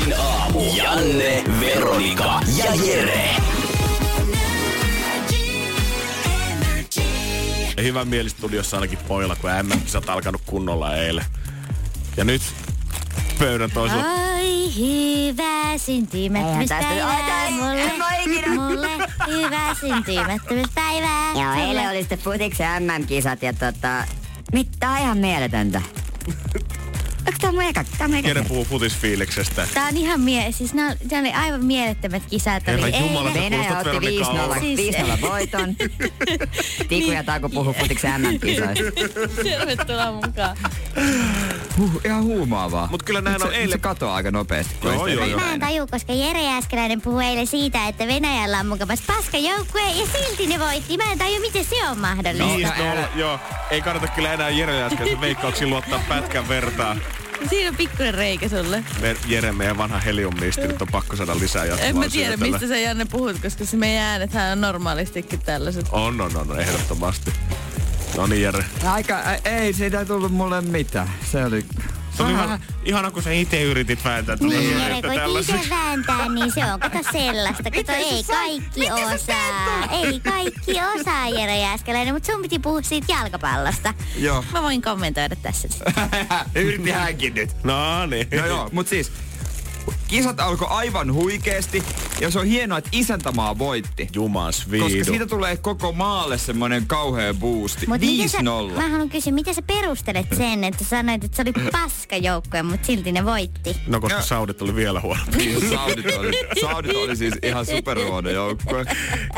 Energin aamu. Janne, Veronika ja Jere. Hyvä mieli studiossa ainakin pojilla, kun MM-kisat alkanut kunnolla eilen. Ja nyt pöydän toisella... Ai hyvä syntymättömyyspäivää mulle, mulle hyvä syntymättömyyspäivää. Joo, eilen oli sitten futiksen MM-kisat ja tota... Mitä ihan mieletöntä. Onko tää mun eka? Tää on mun eka Jere kerta. puhuu futisfiiliksestä. Tää on ihan mie... Siis nää, nää oli aivan mielettömät kisat. Herra Oli Jumala, sä Venäjä kuulostat otti Veronika 5-0, Siis- 5-0 voiton. Tiku ja Taku puhuu futiksen MM-kisoista. Tervetuloa mukaan. Huh, ihan huumaavaa. Mut kyllä näin se, on eilen- Se katoaa aika nopeasti. Joo, ei joo, joo. Mä en taju, koska Jere Jääskeläinen puhui eilen siitä, että Venäjällä on mukamas paskajoukkue ja silti ne voitti. Mä en taju, miten se on mahdollista. No, nolla, joo. Ei kannata kyllä enää Jere äsken veikkauksiin luottaa pätkän vertaa. Siinä on pikkuinen reikä sulle. Me, Jere, meidän vanha heliummisti, nyt on pakko saada lisää jatkuvaa En mä tiedä, syötellä. mistä sä Janne puhut, koska se meidän äänethän on normaalistikin tällaiset. On, on, on, ehdottomasti. No niin, Jere. Aika, ei siitä tullut mulle mitään. Se oli... Se oli vähän ihana, kun sä itse yritit vääntää Niin, niin, Jere, että kun itse vääntää, niin se on kato sellaista. Kato, ei kaikki osaa. Ei kaikki osaa, Jere Jääskeläinen, mutta sun piti puhua siitä jalkapallosta. Joo. Mä voin kommentoida tässä sitten. Yritti hänkin nyt. No niin. No joo, mut siis kisat alkoi aivan huikeesti ja se on hienoa, että isäntämaa voitti. Jumas Koska viidu. siitä tulee koko maalle semmonen kauhea boosti. Mut miten sä, 5-0. mä haluan kysyä, miten sä perustelet sen, että sä sanoit, että se oli paskajoukkue, mutta silti ne voitti? No koska Ja- Saudit oli vielä huono. Niin, Saudit oli, Saudit oli siis ihan superhuono joukkue.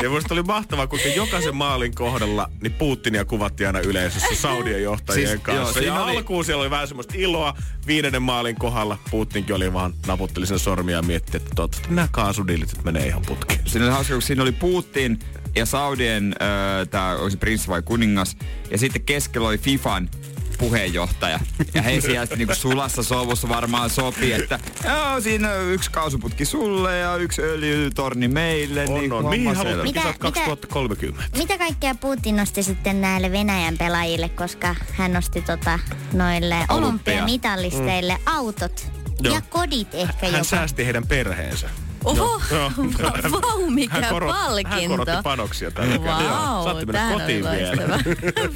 Ja musta oli mahtavaa, kuinka jokaisen maalin kohdalla niin Putinia kuvattiin aina yleisössä Saudien johtajien Siis, kanssa. joo, siinä ja oli- alkuun siellä oli vähän semmoista iloa. Viidennen maalin kohdalla Putinkin oli vaan naputteli sen sormia ja mietti, että toivottavasti nämä kaasudiilit nyt menee ihan putkeen. Siinä oli hauska, kun siinä oli Putin ja Saudien, äh, tää olisi prinssi vai kuningas, ja sitten keskellä oli FIFAn puheenjohtaja. Ja he sieltä niinku sulassa sovussa varmaan sopii, että joo, siinä on yksi kaasuputki sulle ja yksi öljytorni meille. On, niin on. Mihin haluat Mitä- kisat mitä- 2030? Mitä kaikkea Putin nosti sitten näille Venäjän pelaajille, koska hän nosti tota noille Olympia. olympiamitalisteille autot Joo. ja kodit ehkä Hän jopa. säästi heidän perheensä. Oho, Joo. vau, mikä hän korot- palkinto. Hän korotti panoksia tällä. Vau, Saatte mennä kotiin vielä.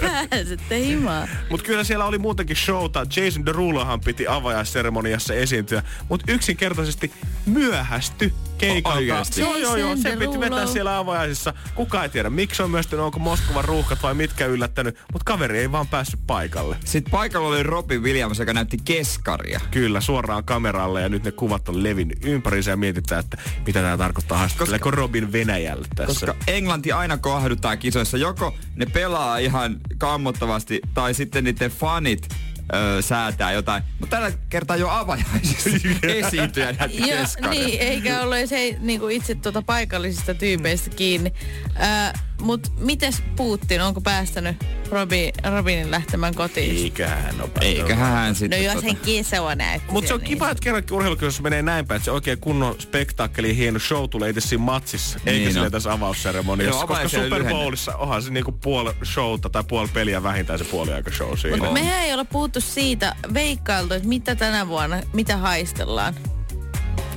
Pääsette himaan. Mutta kyllä siellä oli muutenkin showta. Jason Derulohan piti avajaisseremoniassa esiintyä, mutta yksinkertaisesti myöhästy keikalta. Oikeesti? Joo, joo, joo. Se piti vetää siellä avajaisissa. Kuka ei tiedä, miksi on myöstynyt, onko Moskovan ruuhkat vai mitkä yllättänyt. Mutta kaveri ei vaan päässyt paikalle. Sitten paikalla oli Robin Williams, joka näytti keskaria. Kyllä, suoraan kameralle ja nyt ne kuvat on levinnyt ympäriinsä ja mietitään, että mitä tämä tarkoittaa haastatteleeko Robin Venäjälle tässä. Koska Englanti aina kohduttaa kisoissa. Joko ne pelaa ihan kammottavasti tai sitten niiden fanit öö, säätää jotain. Mutta tällä kertaa jo avajaisissa esiintyjä Joo, niin, eikä ollut edes hei, niinku itse tuota paikallisista tyypeistä kiinni. Äh, Mut mites Putin, onko päästänyt Robin, Robinin lähtemään kotiin? Eiköhän ole Eiköhän hän No sitten... jos tota- hän kisua näytti Mutta se on kiva, että kerrankin urheilukisassa menee näin päin, että se oikein kunnon spektaakkeli hieno show tulee itse siinä matsissa, eikä Niin siinä on. tässä avausseremoniassa. Joo, koska Super. Bowlissa onhan se niinku puoli showta tai puoli peliä vähintään se puoliaika show siinä. Mutta mehän ei olla puhuttu siitä veikkailtu, että mitä tänä vuonna, mitä haistellaan.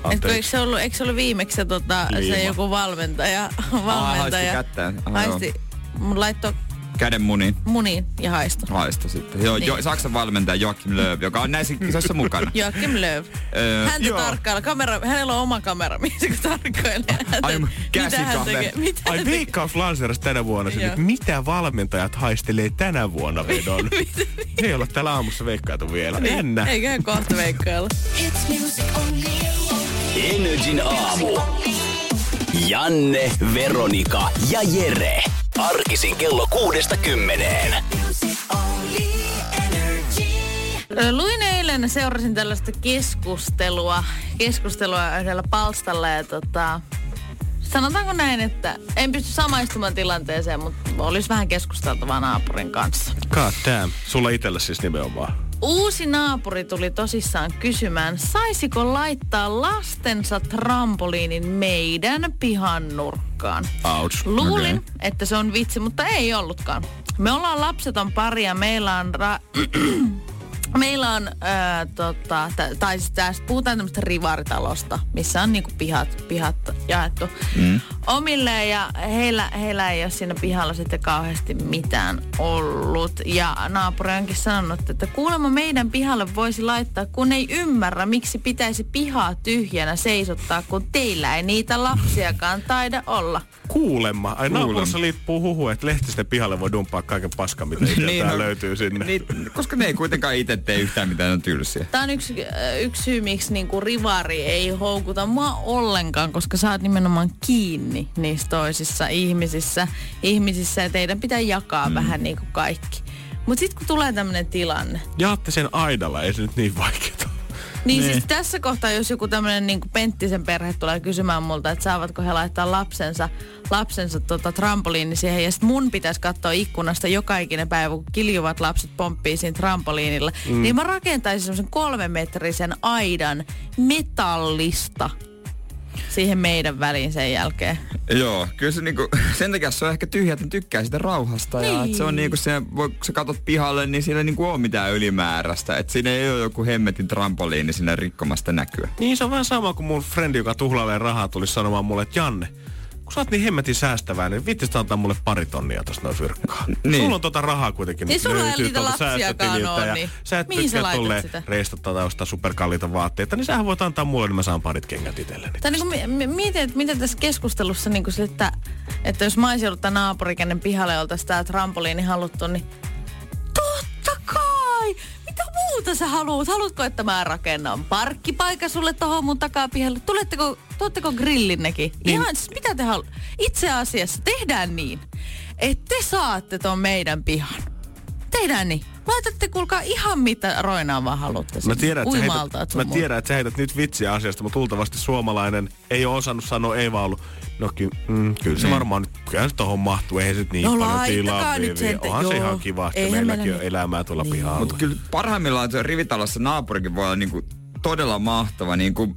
Kun eikö se ollut, eikö se ollut viimeksi se, tota, se joku valmentaja, valmentaja haisti kättään. Aha, haisti, mun laittoi Käden muniin. muniin ja haisto. Haista sitten. Joo, Niin. jo, Saksan valmentaja Joachim Löw, joka on näissä kisoissa mukana. Joakim Löw. Öö, Häntä joo. tarkkailla. Kamera, hänellä on oma kamera, missä kun tarkkailee häntä. Ai, hän käsikahve. tekee. Mitä Ai hän tekee. Veikkaus lanseerasi tänä vuonna sen, mitä valmentajat haistelee tänä vuonna vedon. Ei olla täällä aamussa veikkailtu vielä. Ennä. Eiköhän kohta veikkailla. Energin aamu. Janne, Veronika ja Jere. Arkisin kello kuudesta kymmeneen. Luin eilen seurasin tällaista keskustelua, keskustelua yhdellä palstalla ja tota, sanotaanko näin, että en pysty samaistumaan tilanteeseen, mutta olisi vähän keskusteltavaa naapurin kanssa. God damn. Sulla itsellä siis nimenomaan. Uusi naapuri tuli tosissaan kysymään, saisiko laittaa lastensa trampoliinin meidän pihan nurkkaan. Ouch. Luulin, Okei. että se on vitsi, mutta ei ollutkaan. Me ollaan lapseton pari ja meillä on... Ra- Meillä on, ää, tota, t- tai tässä puhutaan tämmöistä rivaritalosta, missä on niinku pihat, pihat jaettu mm. omille ja heillä, heillä ei ole siinä pihalla sitten kauheasti mitään ollut. Ja naapuri onkin sanonut, että kuulemma meidän pihalle voisi laittaa, kun ei ymmärrä, miksi pitäisi pihaa tyhjänä seisottaa, kun teillä ei niitä lapsiakaan taida olla. Kuulemma. Ai naapurissa liippuu huhu, että lehtisten pihalle voi dumppaa kaiken paskan, mitä niin, no, löytyy sinne. Niin, koska ne ei kuitenkaan itse tee yhtään mitään on tylsiä. Tämä on yksi, äh, yksi syy, miksi niinku rivari ei houkuta mua ollenkaan, koska sä oot nimenomaan kiinni niissä toisissa ihmisissä, ihmisissä ja teidän pitää jakaa mm. vähän niin kuin kaikki. Mutta sitten kun tulee tämmöinen tilanne, Jaatte sen aidalla, ei se nyt niin vaikeaa. Niin siis tässä kohtaa, jos joku tämmöinen niin Penttisen perhe tulee kysymään multa, että saavatko he laittaa lapsensa, lapsensa tota, trampoliini siihen, ja sitten mun pitäisi katsoa ikkunasta joka ikinen päivä, kun kiljuvat lapset pomppii siinä trampoliinilla, mm. niin mä rakentaisin semmoisen kolmemetrisen aidan metallista siihen meidän väliin sen jälkeen. Joo, kyllä se niinku, sen takia se on ehkä tyhjä, että tykkää sitä rauhasta. Ja Niin. et se on niinku se, voi, kun sä katot pihalle, niin siinä ei niinku ole mitään ylimääräistä. Että siinä ei ole joku hemmetin trampoliini sinne rikkomasta näkyä. Niin se on vähän sama kuin mun frendi, joka tuhlailee rahaa, tuli sanomaan mulle, että Janne, kun sä oot niin hemmetin säästävää, niin vittisit antaa mulle pari tonnia tosta noin fyrkkaa. Niin. Sulla on tota rahaa kuitenkin Niin sulla ei löytyy niitä tuolta lapsiakaan säästötililtä ja niin sä et mihin sä tykkää sitä? reistata tai ostaa superkalliita vaatteita, niin sähän voit antaa mulle, niin mä saan parit kengät itselleni. Tai niin kuin mietin, että miten tässä keskustelussa, niin kuin se, että, että jos mä olisin ollut tämän naapuri, kenen pihalle oltaisiin tämä trampoliini haluttu, niin totta kai! Mitä muuta sä haluat? Haluatko, että mä rakennan parkkipaikan sulle tohon mun takapihalle? Tuletteko, tuotteko grillinnekin? Niin. Ihan siis mitä te haluatte? Itse asiassa tehdään niin, että te saatte ton meidän pihan. Tehdään niin. Laitatte kuulkaa ihan mitä roinaa vaan haluatte. Mä tiedän, että sä heität, mä tiedän, että sä heität nyt vitsiä asiasta, mutta luultavasti suomalainen ei ole osannut sanoa, ei vaan ollut. No ky, mm, kyllä se varmaan nyt, kyllä se tohon mahtuu, eihän se nyt niin No paljon laittakaa tilaa. nyt sen, onhan se joo. ihan kiva, että meilläkin meillä on niin- elämää tuolla Niin. pihalla. Mutta kyllä parhaimmillaan se rivitalossa naapurikin voi olla niinku todella mahtava. Niinku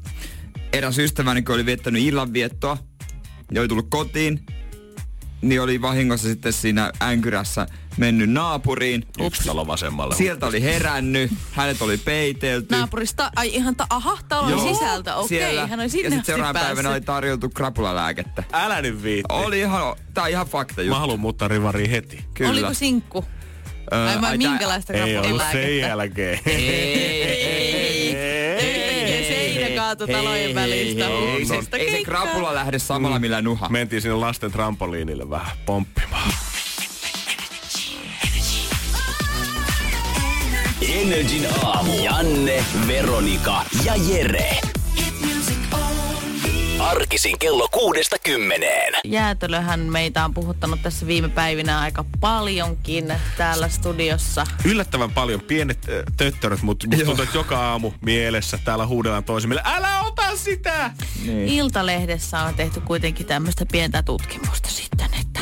eräs ystäväni, kun oli viettänyt illanviettoa ja oli tullut kotiin, niin oli vahingossa sitten siinä änkyrässä mennyt naapuriin. Yksi talo vasemmalle. Sieltä oli herännyt, hänet oli peitelty. Naapurista, ai ihan, ta- aha, talon Joo, sisältä, okei, siellä. hän oli Ja sinne sitten asti seuraavana päivänä oli päässyt. tarjoltu krapulalääkettä. Älä nyt viitti. Oli ihan, tää on ihan fakta Mä juttu. haluan muuttaa rivariin heti. Kyllä. Oliko sinkku? Öö, Ai, vai ai minkälaista Ei ollut sen jälkeen. Yhtäkkiä seinä kaatui talojen välistä. Ei, ei, se, Huuksesta ei se krapula lähde samalla millä nuha. Mentiin sinne lasten trampoliinille vähän pomppimaan. Energin aamu. Janne, Veronika ja Jere. Arkisin kello kuudesta kymmeneen. Jäätelöhän meitä on puhuttanut tässä viime päivinä aika paljonkin täällä studiossa. Yllättävän paljon pienet äh, töttöröt, mutta musta tuntuu, että joka aamu mielessä täällä huudellaan toisemmille, älä ota sitä! Niin. Iltalehdessä on tehty kuitenkin tämmöistä pientä tutkimusta sitten, että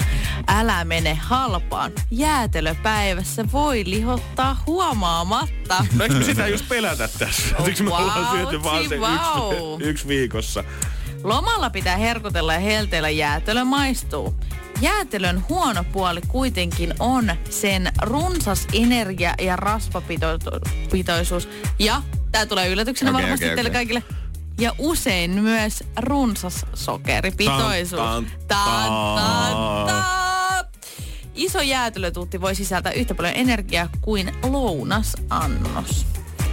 älä mene halpaan. Jäätelöpäivässä voi lihottaa huomaamatta. No eikö me sitä just pelätä tässä? Oh, Siksi me ollaan wow, syöty vaan se wow. yksi, yksi viikossa. Lomalla pitää herkutella ja helteillä jäätelö maistuu. Jäätelön huono puoli kuitenkin on sen runsas energia- ja rasvapitoisuus. Ja, tämä tulee yllätyksenä Okei, varmasti okei, teille kaikille. Ja usein myös runsas sokeripitoisuus. Tan, tan, Tan, tan, tan. tan. Iso jäätelötuutti voi sisältää yhtä paljon energiaa kuin lounasannos.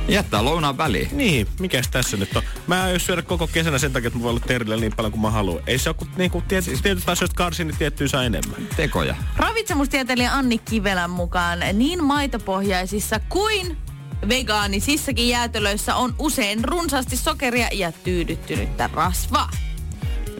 Jättää lounaan väliin. Niin, mikäs tässä nyt on? Mä aion syödä koko kesänä sen takia, että mä voin olla terillä niin paljon kuin mä haluan. Ei se ole kuin niinku, tiety, siis... tietystä asioista karsin, niin tiettyä saa enemmän. Tekoja. Ravitsemustieteilijä Anni Kivelän mukaan niin maitopohjaisissa kuin vegaanisissakin jäätelöissä on usein runsaasti sokeria ja tyydyttynyttä rasvaa.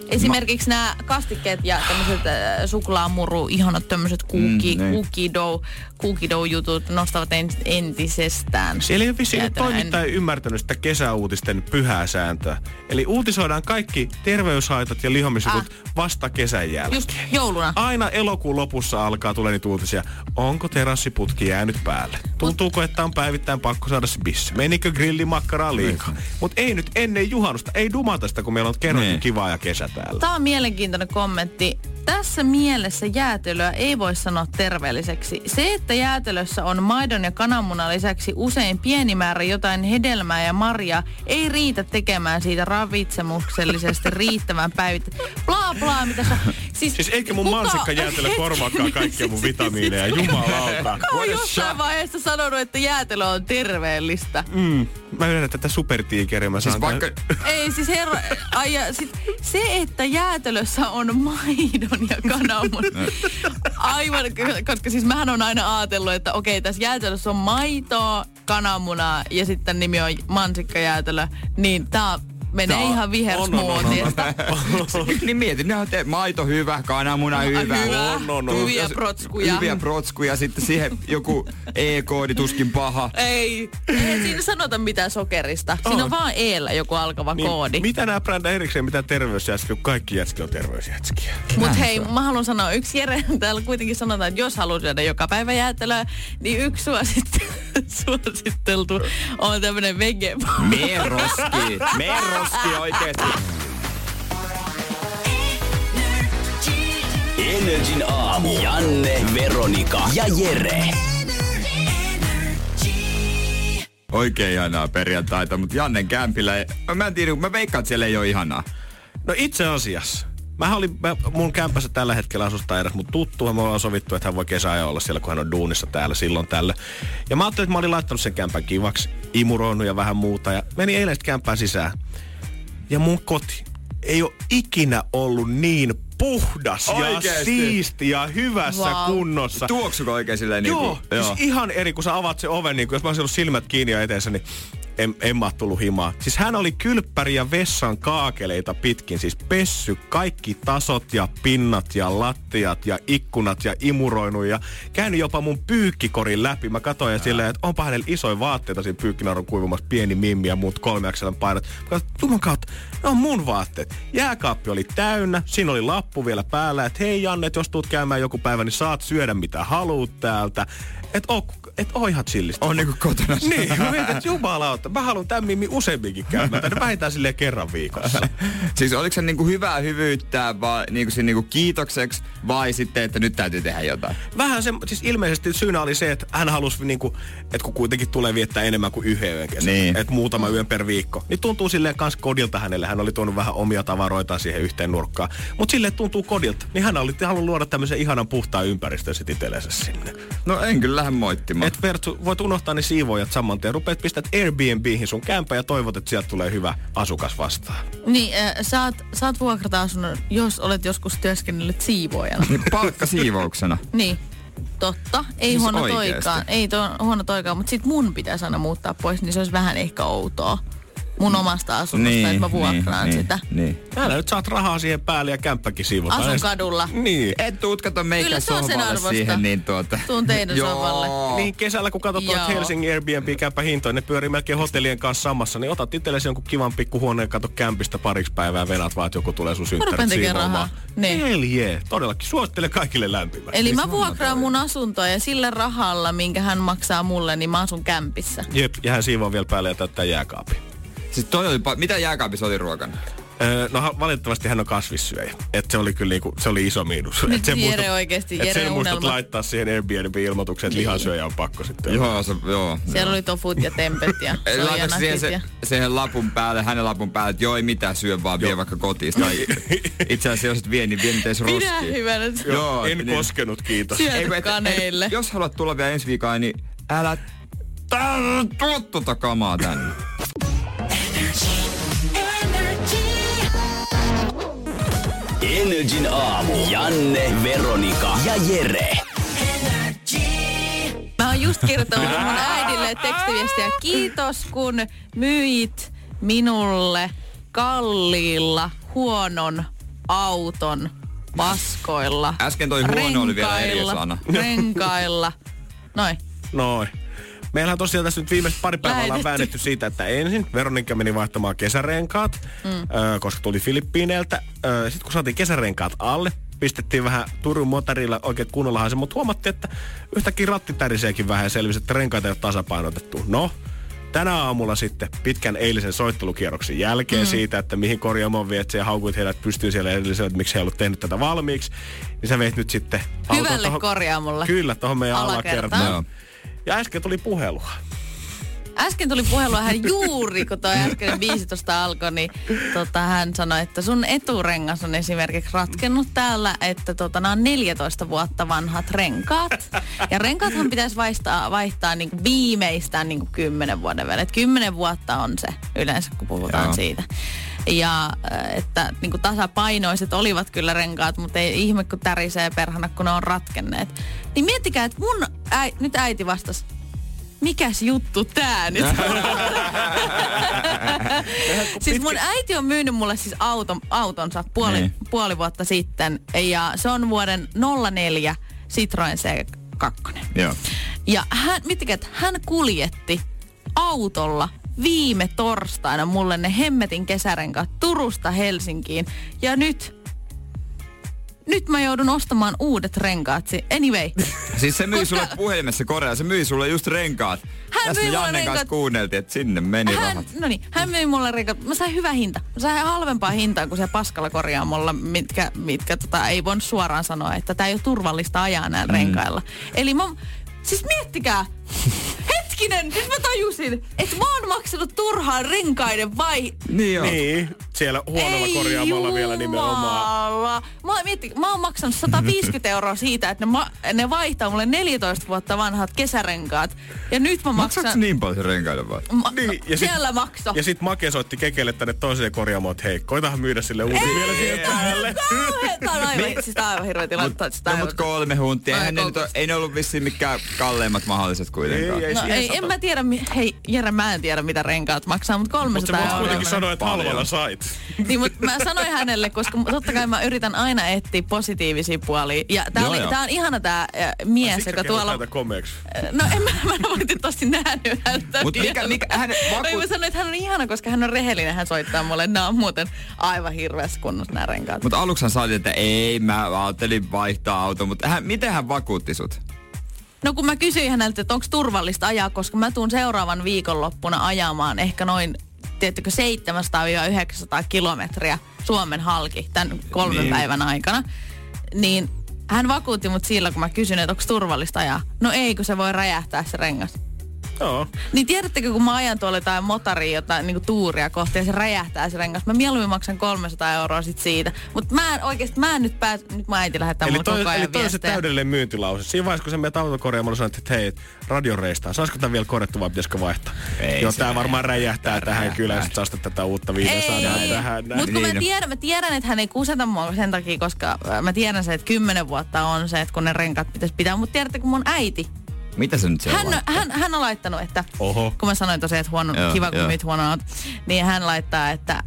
Esimerkiksi nämä kastikkeet ja tämmöiset äh, suklaamuru, ihanat tämmöiset cookie, Mm, mm, niin. cookie dough, kuukidou-jutut nostavat en, entisestään. Siellä ei ole vissiin toimittaja ymmärtänyt sitä kesäuutisten pyhää sääntöä. Eli uutisoidaan kaikki terveyshaitat ja lihomisjutut ah. vasta kesän jälkeen. Just jouluna. Aina elokuun lopussa alkaa tulla niitä uutisia. Onko terassiputki jäänyt päälle? Tuntuuko, että on päivittäin pakko saada se bissi? Menikö grillimakkaraa liikaa? Mutta ei nyt ennen juhannusta. Ei dumata sitä, kun meillä on kerrankin Niin. kivaa ja kesä täällä. Tämä on mielenkiintoinen kommentti. Tässä mielessä jäätelöä ei voi sanoa terveelliseksi. Se, että jäätelössä on maidon ja kananmunan lisäksi usein pieni määrä jotain hedelmää ja marjaa, ei riitä tekemään siitä ravitsemuksellisesti riittävän päivittä. Bla bla, mitä sä... Siis, Siis eikä mun kuka- mansikka jäätelö korvaakaan kaikkia mun vitamiineja. Jumalauta. Kuka on jossain vaiheessa sanonut, että jäätelö on terveellistä? Mm. Mä yritän tätä supertiikeriä. Mä Siis vaikka, Ei siis herra, ai, ja sit, se, että jäätelössä on maidon ja kananmunan. Aivan, koska siis mähän on aina ajatellut, että okei, tässä jäätelössä on maitoa, kananmunaa ja sitten nimi on mansikkajäätelö. Niin tää menee Tää ihan vihersmoothista. niin mietin, ne on te, maito hyvä, kananmuna hyvä. hyvä. On, on, on. Hyviä Jos- protskuja. Hyviä protskuja, sitten siihen joku E-koodi tuskin paha. Ei, ei siinä sanota mitään sokerista. Siinä on On. vaan eellä joku alkava koodi. Niin, mitä nämä brändää erikseen, mitä terveysjätskiä, kun kaikki jätski on terveysjätskiä. Mutta hei, mä haluan sanoa, yksi Jere, täällä kuitenkin sanotaan, että jos haluat syödä joka päivä jäätelöä, niin yksi suosittelu, suositteltu on tämmönen vege. Meeroski. Meeroski oikeesti. Energin aamu. Janne, Veronika ja Jere. Oikein ihanaa perjantaita, mutta Jannen kämpillä, ei- mä en tiedä, mä veikkaan, että siellä ei ole ihanaa. No itse asiassa. Mä olin, mä, mun kämpässä tällä hetkellä asustaa edes mun tuttu, ja me ollaan sovittu, että hän voi kesäajan olla siellä, kun hän on duunissa täällä silloin tällä. Ja mä ajattelin, että mä olin laittanut sen kämpän kivaksi, imuroinut ja vähän muuta, ja menin eilen sitten kämpään sisään. Ja mun koti ei ole ikinä ollut niin puhdas Oikeesti? ja siisti ja hyvässä Vau. kunnossa. Tuoksuko oikein silleen niin Joo, kuin, siis ihan eri, kun sä avaat sen oven, niin kun jos mä olisin ollut silmät kiinni ja eteensä, niin en, en tullut himaa. Siis hän oli kylppäri ja vessan kaakeleita pitkin, siis pessy kaikki tasot ja pinnat ja lattiat ja ikkunat ja imuroinut ja käynyt jopa mun pyykkikorin läpi. Mä katsoin ja silleen, että onpa hänellä isoja vaatteita siinä pyykkinaurun kuivumassa, pieni mimmi ja muut kolme painot. Mä katsoin, juman kautta, ne on mun vaatteet. Jääkaappi oli täynnä, siinä oli lappu vielä päällä, että hei Janne, jos tuut käymään joku päivä, niin saat syödä mitä haluut täältä. Et oo, et oo ihan chillistä. On niinku kotona. Niin, mä mietin, että jumalauta, mä haluan tämän mimmi useamminkin käymään tänne vähintään silleen kerran viikossa. Siis oliko se niinku hyvää hyvyyttä vai niinku, se niinku kiitokseksi vai sitten, että nyt täytyy tehdä jotain? Vähän se, siis ilmeisesti syynä oli se, että hän halusi niinku, että kun kuitenkin tulee viettää enemmän kuin yhden yön kesän, Niin. että muutama yön per viikko, niin tuntuu silleen kans kodilta hänelle. Hän oli tuonut vähän omia tavaroitaan siihen yhteen nurkkaan. Mutta silleen tuntuu kodilta. Niin hän oli halunnut luoda tämmöisen ihanan puhtaan ympäristön sit itsellensä sinne. No en kyllä lähde moittimaan. Et Pertsu, voit unohtaa ne siivoojat saman tien. Rupeat pistät Airbnbihin sun kämpä ja toivot, että sieltä tulee hyvä asukas vastaan. Niin, äh, saat, saat vuokrata asunnon, jos olet joskus työskennellyt siivoojana. Niin palkka siivouksena. niin. Totta, ei Siis huono oikeesti? toikaan, ei to, huono toikaan, mutta sit mun pitäisi aina muuttaa pois, niin se olisi vähän ehkä outoa. Mun omasta asunnosta, Niin, että mä vuokraan niin, sitä. Niin. Täällä nyt saat rahaa siihen päälle ja kämppäkin siivotaan. Asun kadulla. Niin. Et tuut kato meikä Kyllä se on sen sohvalle arvosta. siihen, niin tuota... Tuun teidän Joo. sohvalle. Niin kesällä kun katsot tuolta Joo. Helsingin Airbnb-kämpä hintoja, ne pyörii melkein hotellien kanssa samassa, niin otat itsellesi jonkun kivan pikkuhuoneen ja kato kämpistä pariksi päivää ja venat vaan, että joku tulee sun synttärit siivoamaan. Niin. Todellakin. Suosittelen kaikille lämpimästi. Eli mä vuokraan mun asuntoa ja sillä rahalla, minkä hän maksaa mulle, niin mä asun kämpissä. Jep, ja hän siivoo vielä päälle ja täyttää jääkaapi. Siis toi oli, pa- mitä jääkaapissa oli ruokana? Öö, no valitettavasti hän on kasvissyöjä. Et se oli kyllä niinku, se oli iso miinus. Nyt Et sen Jere muistat- oikeesti, et Jere sen muistat unelma. laittaa siihen Airbnb-ilmoitukseen, että lihansyöjä on pakko sitten. Joo, se, joo. Siellä oli tofut ja tempet ja Ei, Laitatko siihen se, ja... siihen lapun päälle, hänen lapun päälle, että joo ei mitään syö, vaan vie vaikka kotiin. Tai itse asiassa jos et vie, niin vie nyt edes Pidä roskiin. hyvänä. Joo, en niin. koskenut, kiitos. Syö. Ei, et- kaneille. et- Jos haluat tulla vielä ensi viikolla, niin älä tuo tota kamaa tänne. Energin aamu. Janne, Veronika ja Jere. Mä oon just kirjoittanut mun äidille tekstiviestiä. Kiitos kun myit minulle kalliilla huonon auton paskoilla. Äsken toi huono oli vielä eri sana. Renkailla. Noin. Noin. Meillähän tosiaan tässä nyt viimeiset pari päivää ollaan väännetty siitä, että ensin Veronika meni vaihtamaan kesärenkaat, mm. ö, koska tuli Filippiineiltä. Sitten kun saatiin kesärenkaat alle, pistettiin vähän Turun motorilla oikein kunnolla haise, mutta huomattiin, että yhtäkkiä ratti täriseekin vähän ja selvisi, että renkaita ei ole tasapainotettu. No, tänä aamulla sitten pitkän eilisen soittelukierroksen jälkeen mm. siitä, että mihin korjaamoon viet ja haukuit heidät pystyy siellä edellisellä, että miksi he ei ollut tehnyt tätä valmiiksi, niin sä veit nyt sitten Hyvälle tohon- korjaamolle. Kyllä, tuohon meidän Alakertaan. alakertaan. Joo. Ja äsken tuli puhelua. Äsken tuli puhelua hän juuri, kun toi äsken 15 alkoi, niin tota, hän sanoi, että sun eturengas on esimerkiksi ratkennut täällä, että tota, nämä on 14 vuotta vanhat renkaat. Ja renkaathan pitäisi vaihtaa, vaihtaa niin kuin viimeistään niin kuin 10 vuoden välein. Et 10 vuotta on se yleensä, kun puhutaan Joo. siitä. Ja äh, että niin kuin tasapainoiset olivat kyllä renkaat, mutta ei ihme, kun tärisee perhana, kun ne on ratkenneet. Niin miettikää, että mun äi, nyt äiti vastasi, mikäs juttu tää nyt siis mun äiti on myynyt mulle siis auton, autonsa puoli, Niin. puoli vuotta sitten ja se on vuoden 04 Citroen C2. Joo. Ja hän, että hän kuljetti autolla viime torstaina mulle ne hemmetin kesärenkaat Turusta Helsinkiin. Ja nyt, nyt mä joudun ostamaan uudet renkaat. Anyway. Siis se myi Koska- sulle puhelimessa Korea, se myi sulle just renkaat. Hän Tässä myi Jannen kanssa renkaat. kuunneltiin, että sinne meni hän, rahat. no niin, hän myi mulle renkaat. Mä sain hyvä hinta. Mä sain halvempaa hintaa kuin se paskalla korjaamolla, mitkä, mitkä tota, ei voinut suoraan sanoa, että tämä ei ole turvallista ajaa näillä mm. renkailla. Eli mä, siis miettikää, hetkinen, nyt mä tajusin, että mä oon maksanut turhaan renkaiden vai... Niin joo. Niin, siellä huonolla Ei korjaamolla vielä nimenomaan. Mä, oon- miettikää, mä oon maksanut 150 euroa siitä, että ne, ma- ne vaihtaa mulle 14 vuotta vanhat kesärenkaat. Ja nyt mä maksan... Maksatko niin paljon renkaille vai? Ma- Niin, ja sit- siellä makso. Ja sit Make soitti Kekelle tänne toiseen korjaamoon, että hei, koitahan myydä sille uusi vielä siihen päälle. Tää on aivan, siis tää on aivan hirveä tilanne. No mut kolme huntia. Eihän ne ei ne ollut vissiin mikään kalleimmat mahdolliset kuitenkaan. Ei, ei, No ei, en mä tiedä, hei Jere, mä en tiedä mitä renkaat maksaa, mutta Mutta se 300 voit euroa. kuitenkin sanoa, että halvalla sait. Niin, mutta mä sanoin hänelle, koska totta kai mä yritän aina etsiä positiivisia puolia. Ja tää, Joo, oli, joo. tää on ihana tää äh, mies, joka tuolla... komeeksi. No en mä, mä en valitettavasti nähnyt häntä. Mut mikä- mikä- hän vaku- Ei, mä sanoin, että hän on ihana, koska hän on rehellinen. Hän soittaa mulle. Nämä on muuten aivan hirveässä kunnossa nämä renkaat. Mutta aluksi hän sanoi, että ei, mä ajattelin vaihtaa auto, mutta hän, miten hän vakuutti sut? No kun mä kysyin häneltä, että onko turvallista ajaa, koska mä tuun seuraavan viikonloppuna ajamaan ehkä noin, tiedättekö, 700-900 kilometriä Suomen halki tämän kolmen niin. päivän aikana. Niin hän vakuutti mut sillä, kun mä kysyin, että onko turvallista ajaa. No ei, kun se voi räjähtää se rengas. Joo. Niin tiedättekö, kun mä ajan tuolla jotain motaria, jotain niinku tuuria kohti ja se räjähtää se rengas. Mä mieluummin maksan 300 euroa sit siitä. Mutta mä en oikeesti, mä en nyt pääs, nyt mä äiti lähettää Eli mulle toi, koko ajan eli toi on se täydellinen myyntilause. Siinä vaiheessa, kun sä menet autokorjaamolla sanoit, että hei, radion reistaa. Saisiko tämän vielä korjattu vai pitäisikö vaihtaa? Ei Joo, tää varmaan räjähtää tähän räjähtää. kylään. Sitten saasta tätä uutta 500 Ei, tähän. näin. mutta kun mä Niin. tiedän, mä tiedän, että hän ei kuseta mua sen takia, koska äh, mä tiedän se, että kymmenen vuotta on se, että kun ne renkaat pitäisi pitää. Mutta tiedätte, kun mun äiti, Mitä se nyt siellä hän, laittaa? hän, hän on laittanut, että Oho. kun mä sanoin tosiaan, että huono, Joo, kiva kun joo. huono auto, niin hän laittaa, että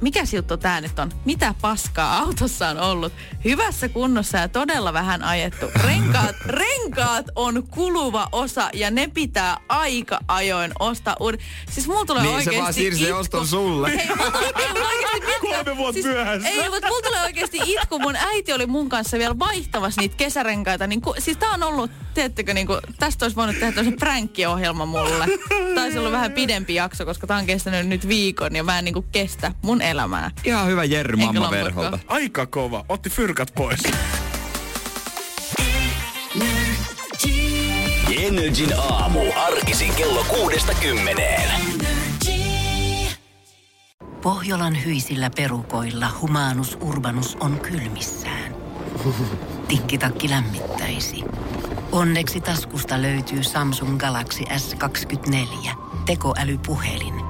mikäs juttu tää nyt on? Mitä paskaa autossa on ollut? Hyvässä kunnossa ja todella vähän ajettu. Renkaat, renkaat on kuluva osa ja ne pitää aika ajoin ostaa uuden. Siis mulla tulee Niin, se oikeesti vaan siirsi itku. oston sulle. Hei, mulla tulee- oikeesti miettikää- Kolme vuotta myöhässä. Ei, mutta mulla tulee oikeesti itku. Mun äiti oli mun kanssa vielä vaihtamassa niitä kesärenkaita. Niin ku, siis tää on ollut, teettekö, niin kuin, tästä olisi voinut tehdä tämmöisen prankkiohjelma mulle. Taisi olla vähän pidempi jakso, koska tää on kestänyt nyt viikon ja mä en niin kuin kestä mun elämää. Ihan hyvä Jerry Mamma verholta. Aika kova. Otti fyrkat pois. Energin aamu. Arkisin kello kuudesta kymmeneen. Pohjolan hyisillä perukoilla humanus urbanus on kylmissään. Tikkitakki lämmittäisi. Onneksi taskusta löytyy Samsung Galaxy S24. Tekoälypuhelin.